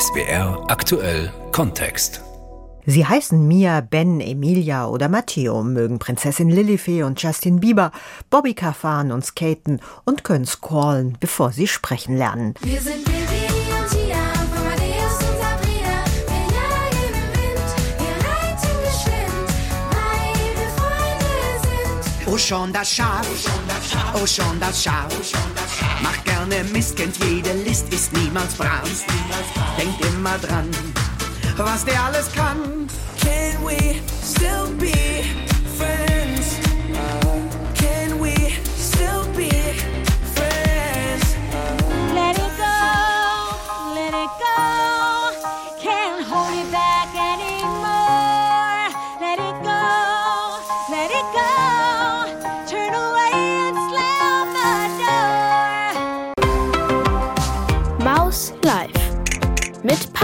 SBR aktuell Kontext. Sie heißen Mia, Ben, Emilia oder Matteo, mögen Prinzessin Lilifee und Justin Bieber, Bobbycar fahren und skaten und können scrollen, bevor sie sprechen lernen. Wir sind Oh schon das Schaf, oh schon das Schaf, macht gerne Mist, kennt jede List, ist niemals brav. Denkt immer dran, was der alles kann. Can we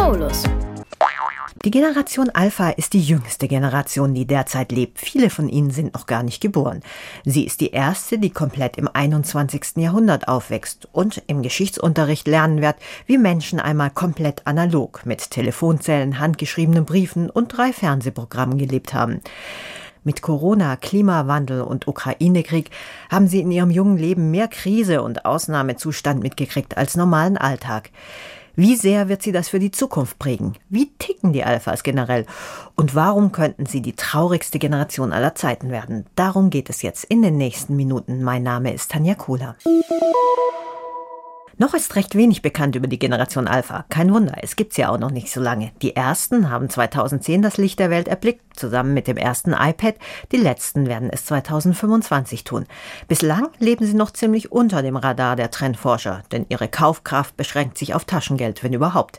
Paulus. Die Generation Alpha ist die jüngste Generation, die derzeit lebt. Viele von ihnen sind noch gar nicht geboren. Sie ist die erste, die komplett im 21. Jahrhundert aufwächst und im Geschichtsunterricht lernen wird, wie Menschen einmal komplett analog mit Telefonzellen, handgeschriebenen Briefen und drei Fernsehprogrammen gelebt haben. Mit Corona, Klimawandel und Ukraine-Krieg haben sie in ihrem jungen Leben mehr Krise und Ausnahmezustand mitgekriegt als normalen Alltag. Wie sehr wird sie das für die Zukunft prägen? Wie ticken die Alphas generell? Und warum könnten sie die traurigste Generation aller Zeiten werden? Darum geht es jetzt in den nächsten Minuten. Mein Name ist Tanja Kohler. Noch ist recht wenig bekannt über die Generation Alpha. Kein Wunder, es gibt sie ja auch noch nicht so lange. Die ersten haben 2010 das Licht der Welt erblickt, zusammen mit dem ersten iPad. Die letzten werden es 2025 tun. Bislang leben sie noch ziemlich unter dem Radar der Trendforscher, denn ihre Kaufkraft beschränkt sich auf Taschengeld, wenn überhaupt.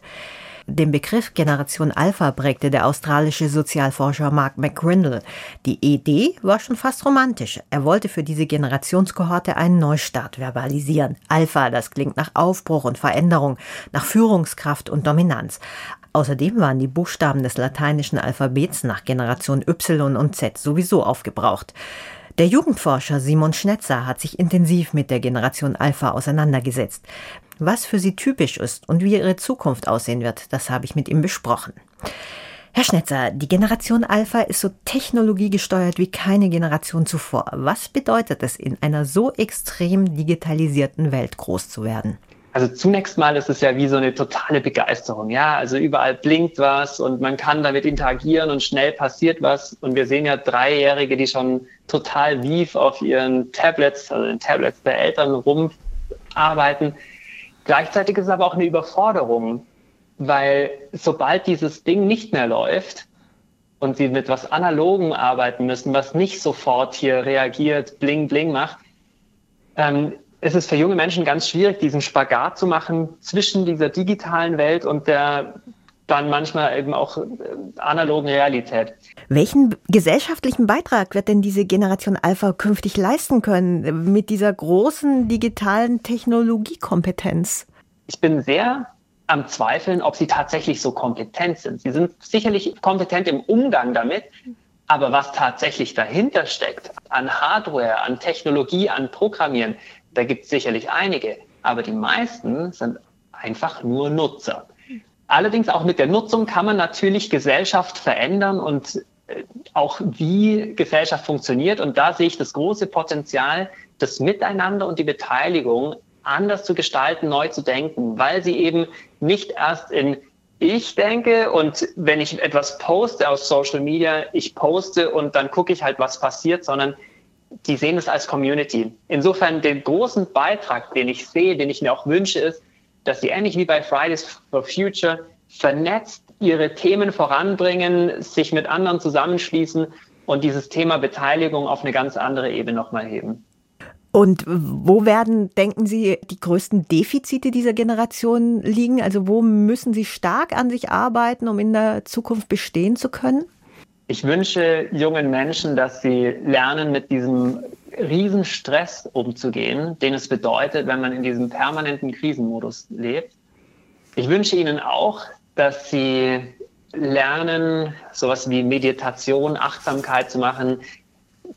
Den Begriff Generation Alpha prägte der australische Sozialforscher Mark McGrindle. Die Idee war schon fast romantisch. Er wollte für diese Generationskohorte einen Neustart verbalisieren. Alpha, das klingt nach Aufbruch und Veränderung, nach Führungskraft und Dominanz. Außerdem waren die Buchstaben des lateinischen Alphabets nach Generation Y und Z sowieso aufgebraucht. Der Jugendforscher Simon Schnetzer hat sich intensiv mit der Generation Alpha auseinandergesetzt. Was für sie typisch ist und wie ihre Zukunft aussehen wird, das habe ich mit ihm besprochen. Herr Schnetzer, die Generation Alpha ist so technologiegesteuert wie keine Generation zuvor. Was bedeutet es, in einer so extrem digitalisierten Welt groß zu werden? Also zunächst mal ist es ja wie so eine totale Begeisterung. Ja, also überall blinkt was und man kann damit interagieren und schnell passiert was. Und wir sehen ja Dreijährige, die schon total wief auf ihren Tablets, also den Tablets der Eltern rumarbeiten. Gleichzeitig ist es aber auch eine Überforderung, weil sobald dieses Ding nicht mehr läuft und sie mit was Analogen arbeiten müssen, was nicht sofort hier reagiert, bling, bling macht, ähm, ist es für junge Menschen ganz schwierig, diesen Spagat zu machen zwischen dieser digitalen Welt und der dann manchmal eben auch äh, analogen Realität. Welchen gesellschaftlichen Beitrag wird denn diese Generation Alpha künftig leisten können mit dieser großen digitalen Technologiekompetenz? Ich bin sehr am Zweifeln, ob sie tatsächlich so kompetent sind. Sie sind sicherlich kompetent im Umgang damit, aber was tatsächlich dahinter steckt, an Hardware, an Technologie, an Programmieren, da gibt es sicherlich einige, aber die meisten sind einfach nur Nutzer. Allerdings auch mit der Nutzung kann man natürlich Gesellschaft verändern und äh, auch wie Gesellschaft funktioniert. Und da sehe ich das große Potenzial, das Miteinander und die Beteiligung anders zu gestalten, neu zu denken, weil sie eben nicht erst in ich denke und wenn ich etwas poste aus Social Media, ich poste und dann gucke ich halt, was passiert, sondern die sehen es als Community. Insofern den großen Beitrag, den ich sehe, den ich mir auch wünsche, ist, dass sie ähnlich wie bei Fridays for Future vernetzt ihre Themen voranbringen, sich mit anderen zusammenschließen und dieses Thema Beteiligung auf eine ganz andere Ebene nochmal heben. Und wo werden, denken Sie, die größten Defizite dieser Generation liegen? Also wo müssen Sie stark an sich arbeiten, um in der Zukunft bestehen zu können? Ich wünsche jungen Menschen, dass sie lernen, mit diesem Riesenstress umzugehen, den es bedeutet, wenn man in diesem permanenten Krisenmodus lebt. Ich wünsche ihnen auch, dass sie lernen, sowas wie Meditation, Achtsamkeit zu machen,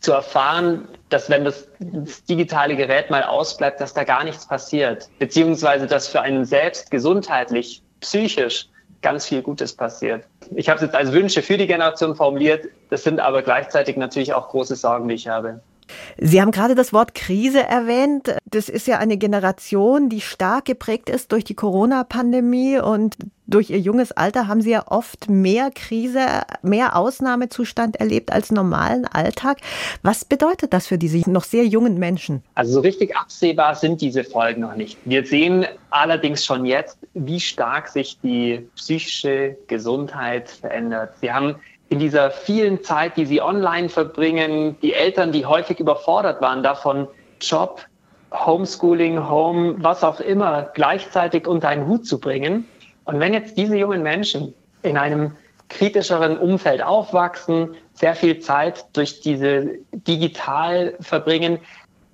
zu erfahren, dass wenn das, das, digitale Gerät mal ausbleibt, dass da gar nichts passiert, beziehungsweise dass für einen selbst gesundheitlich, psychisch ganz viel Gutes passiert. Ich habe es jetzt als Wünsche für die Generation formuliert. Das sind aber gleichzeitig natürlich auch große Sorgen, die ich habe. Sie haben gerade das Wort Krise erwähnt. Das ist ja eine Generation, die stark geprägt ist durch die Corona-Pandemie und durch ihr junges Alter haben sie ja oft mehr Krise, mehr Ausnahmezustand erlebt als normalen Alltag. Was bedeutet das für diese noch sehr jungen Menschen? Also so richtig absehbar sind diese Folgen noch nicht. Wir sehen allerdings schon jetzt, wie stark sich die psychische Gesundheit verändert. Sie haben in dieser vielen Zeit, die sie online verbringen, die Eltern, die häufig überfordert waren davon, Job, Homeschooling, Home, was auch immer, gleichzeitig unter einen Hut zu bringen. Und wenn jetzt diese jungen Menschen in einem kritischeren Umfeld aufwachsen, sehr viel Zeit durch diese digital verbringen,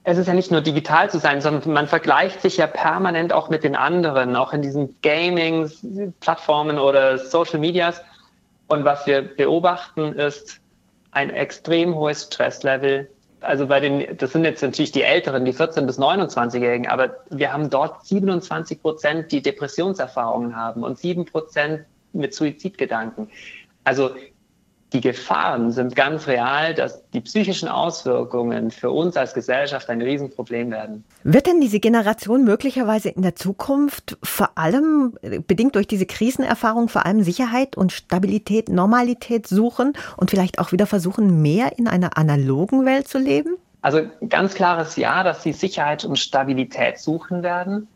es ist ja nicht nur digital zu sein, sondern man vergleicht sich ja permanent auch mit den anderen, auch in diesen Gaming-Plattformen oder Social Medias. Und was wir beobachten, ist ein extrem hohes Stresslevel. Also bei den, das sind jetzt natürlich die Älteren, die 14- bis 29-Jährigen, aber wir haben dort 27 Prozent, die Depressionserfahrungen haben und 7 Prozent mit Suizidgedanken. Also die Gefahren sind ganz real, dass die psychischen Auswirkungen für uns als Gesellschaft ein Riesenproblem werden. Wird denn diese Generation möglicherweise in der Zukunft vor allem, äh, bedingt durch diese Krisenerfahrung, vor allem Sicherheit und Stabilität, Normalität suchen und vielleicht auch wieder versuchen, mehr in einer analogen Welt zu leben? Also ganz klares Ja, dass sie Sicherheit und Stabilität suchen werden.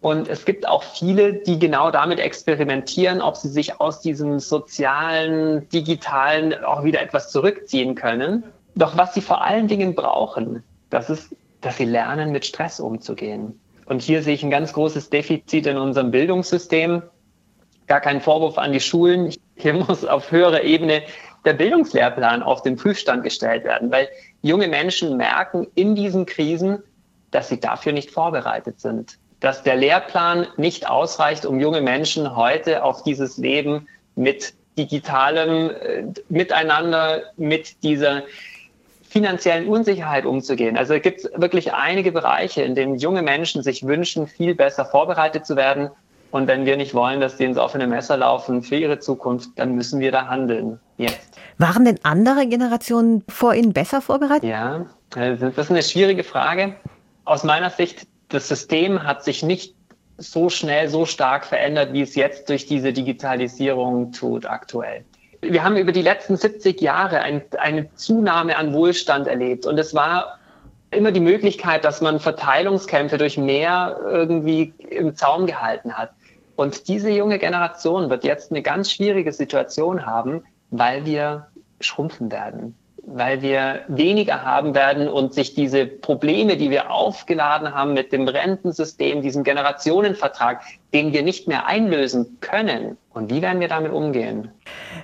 Und es gibt auch viele, die genau damit experimentieren, ob sie sich aus diesem sozialen, digitalen auch wieder etwas zurückziehen können. Doch was sie vor allen Dingen brauchen, das ist, dass sie lernen, mit Stress umzugehen. Und hier sehe ich ein ganz großes Defizit in unserem Bildungssystem. Gar kein Vorwurf an die Schulen. Hier muss auf höherer Ebene der Bildungslehrplan auf den Prüfstand gestellt werden, weil junge Menschen merken in diesen Krisen, dass sie dafür nicht vorbereitet sind dass der Lehrplan nicht ausreicht, um junge Menschen heute auf dieses Leben mit digitalem äh, Miteinander, mit dieser finanziellen Unsicherheit umzugehen. Also es gibt wirklich einige Bereiche, in denen junge Menschen sich wünschen, viel besser vorbereitet zu werden. Und wenn wir nicht wollen, dass die ins offene Messer laufen für ihre Zukunft, dann müssen wir da handeln. Jetzt. Waren denn andere Generationen vor Ihnen besser vorbereitet? Ja, das ist eine schwierige Frage. Aus meiner Sicht das System hat sich nicht so schnell, so stark verändert, wie es jetzt durch diese Digitalisierung tut aktuell. Wir haben über die letzten 70 Jahre ein, eine Zunahme an Wohlstand erlebt und es war immer die Möglichkeit, dass man Verteilungskämpfe durch mehr irgendwie im Zaum gehalten hat. Und diese junge Generation wird jetzt eine ganz schwierige Situation haben, weil wir schrumpfen werden weil wir weniger haben werden und sich diese Probleme, die wir aufgeladen haben mit dem Rentensystem, diesem Generationenvertrag, den wir nicht mehr einlösen können. Und wie werden wir damit umgehen?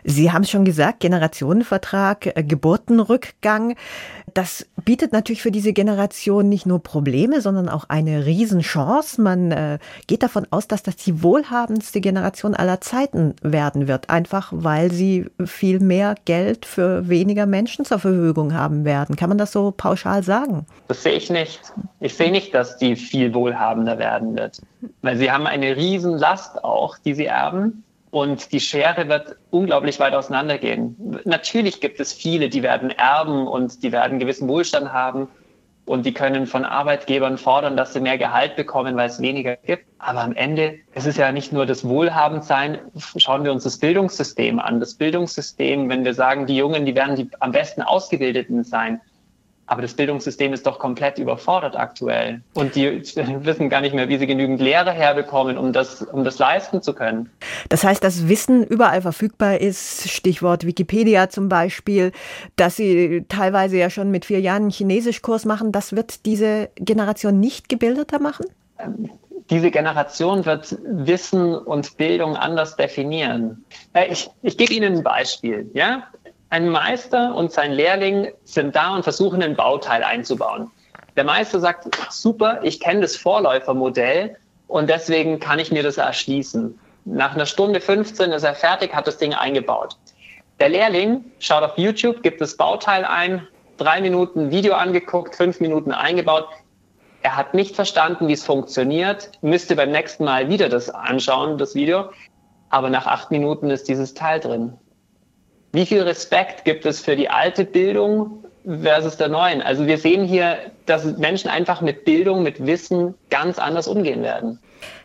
Sie haben es schon gesagt, Generationenvertrag, äh, Geburtenrückgang. Das bietet natürlich für diese Generation nicht nur Probleme, sondern auch eine Riesenchance. Man äh, geht davon aus, dass das die wohlhabendste Generation aller Zeiten werden wird, einfach weil sie viel mehr Geld für weniger Menschen zur Verfügung haben werden. Kann man das so pauschal sagen? Das sehe ich nicht. Ich sehe nicht, dass die viel wohlhabender werden wird, weil sie haben eine Riesenlast auch, die sie erben. Und die Schere wird unglaublich weit auseinandergehen. Natürlich gibt es viele, die werden erben und die werden gewissen Wohlstand haben und die können von Arbeitgebern fordern, dass sie mehr Gehalt bekommen, weil es weniger gibt. Aber am Ende es ist ja nicht nur das Wohlhabendsein. Schauen wir uns das Bildungssystem an. Das Bildungssystem, wenn wir sagen, die Jungen, die werden die am besten Ausgebildeten sein, aber das Bildungssystem ist doch komplett überfordert aktuell. Und die wissen gar nicht mehr, wie sie genügend Lehrer herbekommen, um das, um das leisten zu können. Das heißt, dass Wissen überall verfügbar ist, Stichwort Wikipedia zum Beispiel, dass sie teilweise ja schon mit vier Jahren einen Chinesischkurs machen, das wird diese Generation nicht gebildeter machen? Diese Generation wird Wissen und Bildung anders definieren. Äh, Ich, ich gebe Ihnen ein Beispiel. Ja? Ein Meister und sein Lehrling sind da und versuchen, ein Bauteil einzubauen. Der Meister sagt, super, ich kenne das Vorläufermodell und deswegen kann ich mir das erschließen. Nach einer Stunde 15 ist er fertig, hat das Ding eingebaut. Der Lehrling schaut auf YouTube, gibt das Bauteil ein, drei Minuten Video angeguckt, fünf Minuten eingebaut. Er hat nicht verstanden, wie es funktioniert, müsste beim nächsten Mal wieder das anschauen, das Video. aber nach acht Minuten ist dieses Teil drin. Wie viel Respekt gibt es für die alte Bildung versus der neuen? Also wir sehen hier, dass Menschen einfach mit Bildung, mit Wissen ganz anders umgehen werden.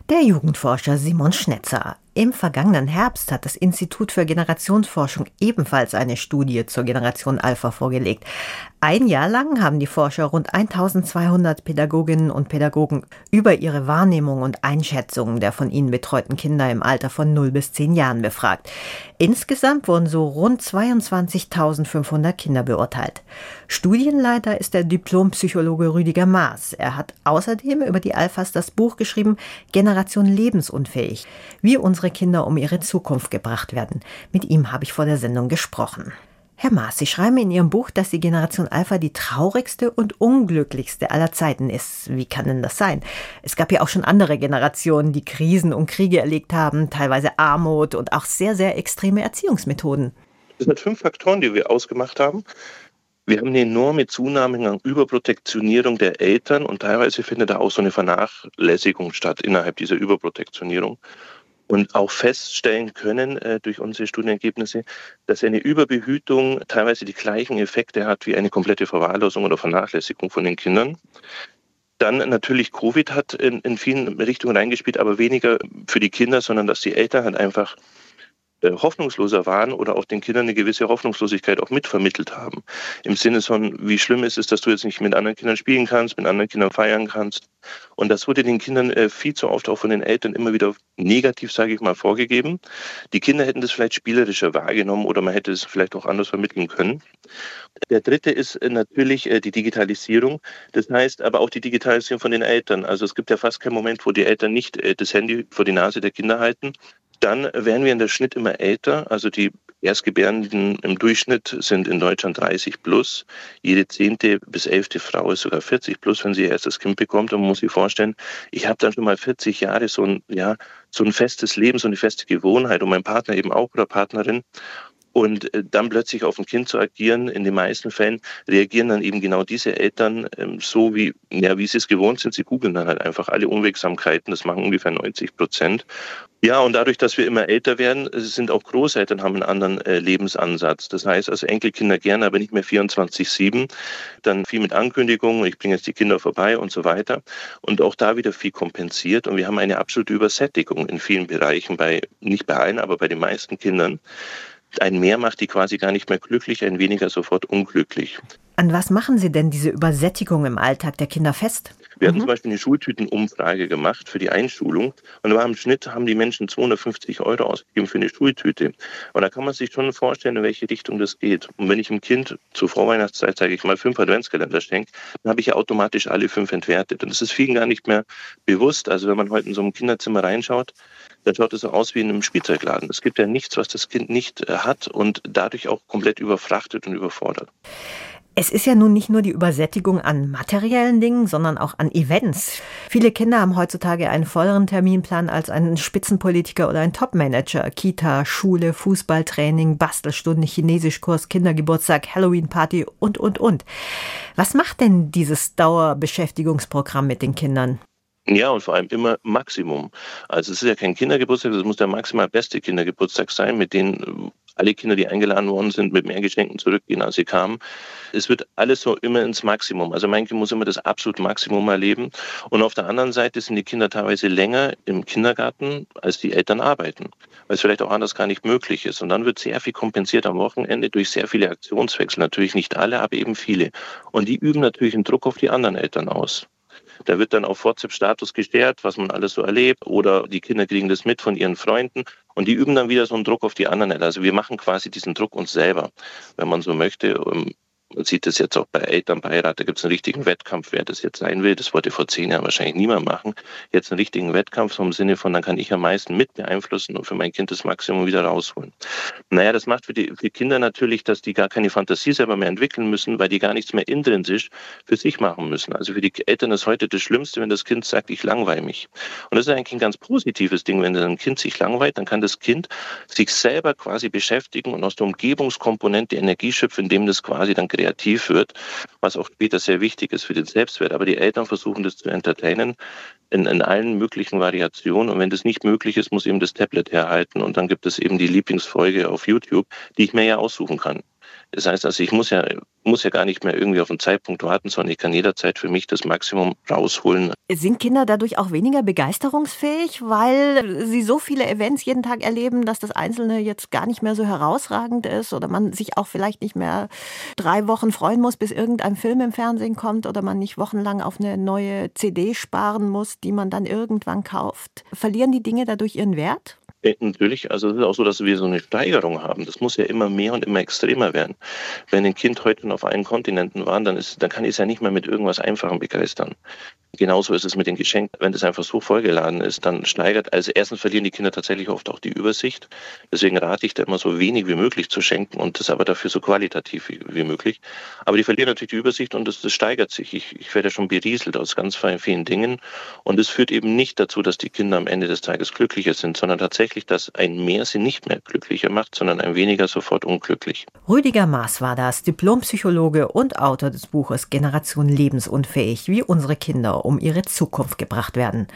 Der Jugendforscher Simon Schnetzer. Im vergangenen Herbst hat das Institut für Generationsforschung ebenfalls eine Studie zur Generation Alpha vorgelegt. Ein Jahr lang haben die Forscher rund 1200 Pädagoginnen und Pädagogen über ihre Wahrnehmung und Einschätzungen der von ihnen betreuten Kinder im Alter von 0 bis 10 Jahren befragt. Insgesamt wurden so rund 22.500 Kinder beurteilt. Studienleiter ist der Diplompsychologe Rüdiger Maas. Er hat außerdem über die Alphas das Buch geschrieben Generation lebensunfähig, wie unsere Kinder um ihre Zukunft gebracht werden. Mit ihm habe ich vor der Sendung gesprochen. Herr Maas, Sie schreiben in Ihrem Buch, dass die Generation Alpha die traurigste und unglücklichste aller Zeiten ist. Wie kann denn das sein? Es gab ja auch schon andere Generationen, die Krisen und Kriege erlegt haben, teilweise Armut und auch sehr, sehr extreme Erziehungsmethoden. Das sind fünf Faktoren, die wir ausgemacht haben. Wir haben eine enorme Zunahme an Überprotektionierung der Eltern und teilweise findet da auch so eine Vernachlässigung statt innerhalb dieser Überprotektionierung. Und auch feststellen können äh, durch unsere Studienergebnisse, dass eine Überbehütung teilweise die gleichen Effekte hat wie eine komplette Verwahrlosung oder Vernachlässigung von den Kindern. Dann natürlich Covid hat in, in vielen Richtungen reingespielt, aber weniger für die Kinder, sondern dass die Eltern halt einfach hoffnungsloser waren oder auch den Kindern eine gewisse Hoffnungslosigkeit auch mitvermittelt haben. Im Sinne von, wie schlimm ist es, dass du jetzt nicht mit anderen Kindern spielen kannst, mit anderen Kindern feiern kannst. Und das wurde den Kindern äh, viel zu oft auch von den Eltern immer wieder negativ, sage ich mal, vorgegeben. Die Kinder hätten das vielleicht spielerischer wahrgenommen oder man hätte es vielleicht auch anders vermitteln können. Der dritte ist äh, natürlich die Digitalisierung. Das heißt aber auch die Digitalisierung von den Eltern. Also es gibt ja fast keinen Moment, wo die Eltern nicht das Handy vor die Nase der Kinder halten. Dann werden wir in der Schnitt immer älter. Also die Erstgebärenden im Durchschnitt sind in Deutschland 30 plus. Jede zehnte bis elfte Frau ist sogar 40 plus, wenn sie ihr erstes Kind bekommt. Und man muss sich vorstellen, ich habe dann schon mal 40 Jahre so ein, ja, so ein festes Leben, so eine feste Gewohnheit und mein Partner eben auch oder Partnerin. Und äh, dann plötzlich auf ein Kind zu agieren, in den meisten Fällen reagieren dann eben genau diese Eltern ähm, so, wie, ja, wie sie es gewohnt sind. Sie googeln dann halt einfach alle Unwegsamkeiten. Das machen ungefähr 90 Prozent. Ja, und dadurch, dass wir immer älter werden, sind auch Großeltern haben einen anderen äh, Lebensansatz. Das heißt also Enkelkinder gerne, aber nicht mehr 24-7. Dann viel mit Ankündigungen, ich bringe jetzt die Kinder vorbei und so weiter. Und auch da wieder viel kompensiert. Und wir haben eine absolute Übersättigung in vielen Bereichen, bei, nicht bei allen, aber bei den meisten Kindern. Ein Mehr macht die quasi gar nicht mehr glücklich, ein weniger sofort unglücklich. An was machen Sie denn diese Übersättigung im Alltag der Kinder fest? Wir hatten zum Beispiel eine Schultütenumfrage gemacht für die Einschulung und da war im Schnitt haben die Menschen 250 Euro ausgegeben für eine Schultüte. Und da kann man sich schon vorstellen, in welche Richtung das geht. Und wenn ich einem Kind zur Vorweihnachtszeit, sage ich mal, fünf Adventskalender schenke, dann habe ich ja automatisch alle fünf entwertet. Und das ist vielen gar nicht mehr bewusst. Also wenn man heute in so ein Kinderzimmer reinschaut, dann schaut es so aus wie in einem Spielzeugladen. Es gibt ja nichts, was das Kind nicht äh, hat und dadurch auch komplett überfrachtet und überfordert. Es ist ja nun nicht nur die Übersättigung an materiellen Dingen, sondern auch an Events. Viele Kinder haben heutzutage einen volleren Terminplan als ein Spitzenpolitiker oder ein Topmanager. Kita, Schule, Fußballtraining, Bastelstunde, Chinesischkurs, Kindergeburtstag, Halloween-Party und, und, und. Was macht denn dieses Dauerbeschäftigungsprogramm mit den Kindern? Ja, und vor allem immer Maximum. Also es ist ja kein Kindergeburtstag, es muss der maximal beste Kindergeburtstag sein, mit denen alle Kinder, die eingeladen worden sind, mit mehr Geschenken zurückgehen, als sie kamen. Es wird alles so immer ins Maximum. Also mein Kind muss immer das absolute Maximum erleben. Und auf der anderen Seite sind die Kinder teilweise länger im Kindergarten, als die Eltern arbeiten, weil es vielleicht auch anders gar nicht möglich ist. Und dann wird sehr viel kompensiert am Wochenende durch sehr viele Aktionswechsel. Natürlich nicht alle, aber eben viele. Und die üben natürlich einen Druck auf die anderen Eltern aus. Da wird dann auf WhatsApp-Status gestärkt, was man alles so erlebt. Oder die Kinder kriegen das mit von ihren Freunden. Und die üben dann wieder so einen Druck auf die anderen. Also wir machen quasi diesen Druck uns selber, wenn man so möchte. Man sieht das jetzt auch bei Elternbeirat, da gibt es einen richtigen Wettkampf, wer das jetzt sein will. Das wollte vor zehn Jahren wahrscheinlich niemand machen. Jetzt einen richtigen Wettkampf vom Sinne von, dann kann ich am meisten mit beeinflussen und für mein Kind das Maximum wieder rausholen. Naja, das macht für die für Kinder natürlich, dass die gar keine Fantasie selber mehr entwickeln müssen, weil die gar nichts mehr intrinsisch für sich machen müssen. Also für die Eltern ist heute das Schlimmste, wenn das Kind sagt, ich langweile mich. Und das ist eigentlich ein ganz positives Ding. Wenn ein Kind sich langweilt, dann kann das Kind sich selber quasi beschäftigen und aus der Umgebungskomponente Energie schöpfen, indem das quasi dann kreativ wird, was auch später sehr wichtig ist für den Selbstwert. Aber die Eltern versuchen das zu entertainen in, in allen möglichen Variationen. Und wenn das nicht möglich ist, muss eben das Tablet herhalten. Und dann gibt es eben die Lieblingsfolge auf YouTube, die ich mir ja aussuchen kann. Das heißt also, ich muss ja, muss ja gar nicht mehr irgendwie auf einen Zeitpunkt warten, sondern ich kann jederzeit für mich das Maximum rausholen. Sind Kinder dadurch auch weniger begeisterungsfähig, weil sie so viele Events jeden Tag erleben, dass das Einzelne jetzt gar nicht mehr so herausragend ist oder man sich auch vielleicht nicht mehr drei Wochen freuen muss, bis irgendein Film im Fernsehen kommt oder man nicht wochenlang auf eine neue CD sparen muss, die man dann irgendwann kauft? Verlieren die Dinge dadurch ihren Wert? Natürlich, also es ist auch so, dass wir so eine Steigerung haben. Das muss ja immer mehr und immer extremer werden. Wenn ein Kind heute auf allen Kontinenten war, dann, ist, dann kann ich es ja nicht mehr mit irgendwas Einfachem begeistern. Genauso ist es mit den Geschenken. Wenn das einfach so vollgeladen ist, dann steigert, also erstens verlieren die Kinder tatsächlich oft auch die Übersicht. Deswegen rate ich da immer so wenig wie möglich zu schenken und das aber dafür so qualitativ wie, wie möglich. Aber die verlieren natürlich die Übersicht und das, das steigert sich. Ich, ich werde schon berieselt aus ganz vielen Dingen und es führt eben nicht dazu, dass die Kinder am Ende des Tages glücklicher sind, sondern tatsächlich, dass ein Mehr sie nicht mehr glücklicher macht, sondern ein weniger sofort unglücklich. Rüdiger Maas war das, Diplompsychologe und Autor des Buches Generation lebensunfähig, wie unsere Kinder um ihre Zukunft gebracht werden.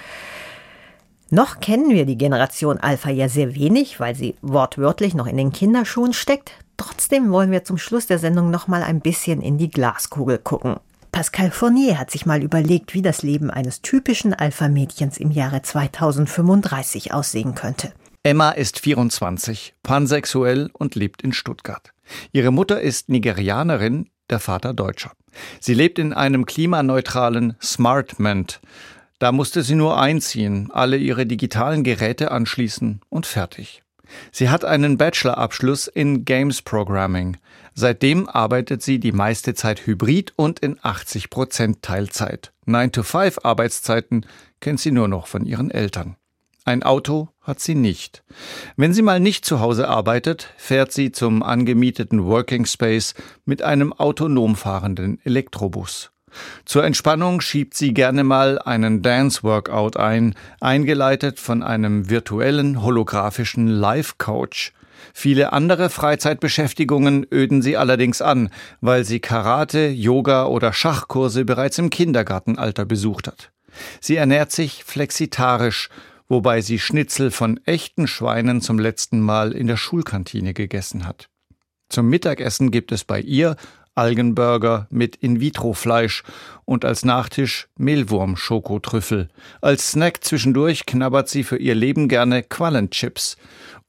Noch kennen wir die Generation Alpha ja sehr wenig, weil sie wortwörtlich noch in den Kinderschuhen steckt. Trotzdem wollen wir zum Schluss der Sendung noch mal ein bisschen in die Glaskugel gucken. Pascal Fournier hat sich mal überlegt, wie das Leben eines typischen Alpha-Mädchens im Jahre 2035 aussehen könnte. Emma ist 24, pansexuell und lebt in Stuttgart. Ihre Mutter ist Nigerianerin, der Vater Deutscher. Sie lebt in einem klimaneutralen Smartment. Da musste sie nur einziehen, alle ihre digitalen Geräte anschließen und fertig. Sie hat einen Bachelorabschluss in Games Programming. Seitdem arbeitet sie die meiste Zeit hybrid und in 80 Prozent Teilzeit. 9-to-5 Arbeitszeiten kennt sie nur noch von ihren Eltern. Ein Auto hat sie nicht. Wenn sie mal nicht zu Hause arbeitet, fährt sie zum angemieteten Working Space mit einem autonom fahrenden Elektrobus. Zur Entspannung schiebt sie gerne mal einen Dance-Workout ein, eingeleitet von einem virtuellen holographischen Life-Coach. Viele andere Freizeitbeschäftigungen öden sie allerdings an, weil sie Karate, Yoga oder Schachkurse bereits im Kindergartenalter besucht hat. Sie ernährt sich flexitarisch, wobei sie Schnitzel von echten Schweinen zum letzten Mal in der Schulkantine gegessen hat. Zum Mittagessen gibt es bei ihr Algenburger mit In-vitro-Fleisch und als Nachtisch Mehlwurm-Schokotrüffel. Als Snack zwischendurch knabbert sie für ihr Leben gerne Quallenchips.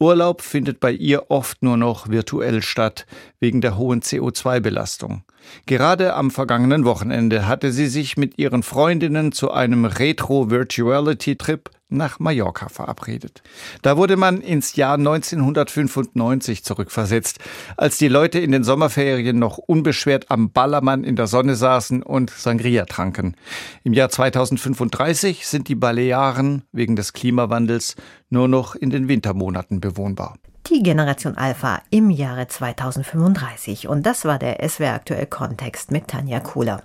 Urlaub findet bei ihr oft nur noch virtuell statt, wegen der hohen CO2-Belastung. Gerade am vergangenen Wochenende hatte sie sich mit ihren Freundinnen zu einem Retro-Virtuality-Trip nach Mallorca verabredet. Da wurde man ins Jahr 1995 zurückversetzt, als die Leute in den Sommerferien noch unbeschwert am Ballermann in der Sonne saßen und Sangria tranken. Im Jahr 2035 sind die Balearen wegen des Klimawandels nur noch in den Wintermonaten bewohnbar. Die Generation Alpha im Jahre 2035. Und das war der SWR aktuell Kontext mit Tanja Kohler.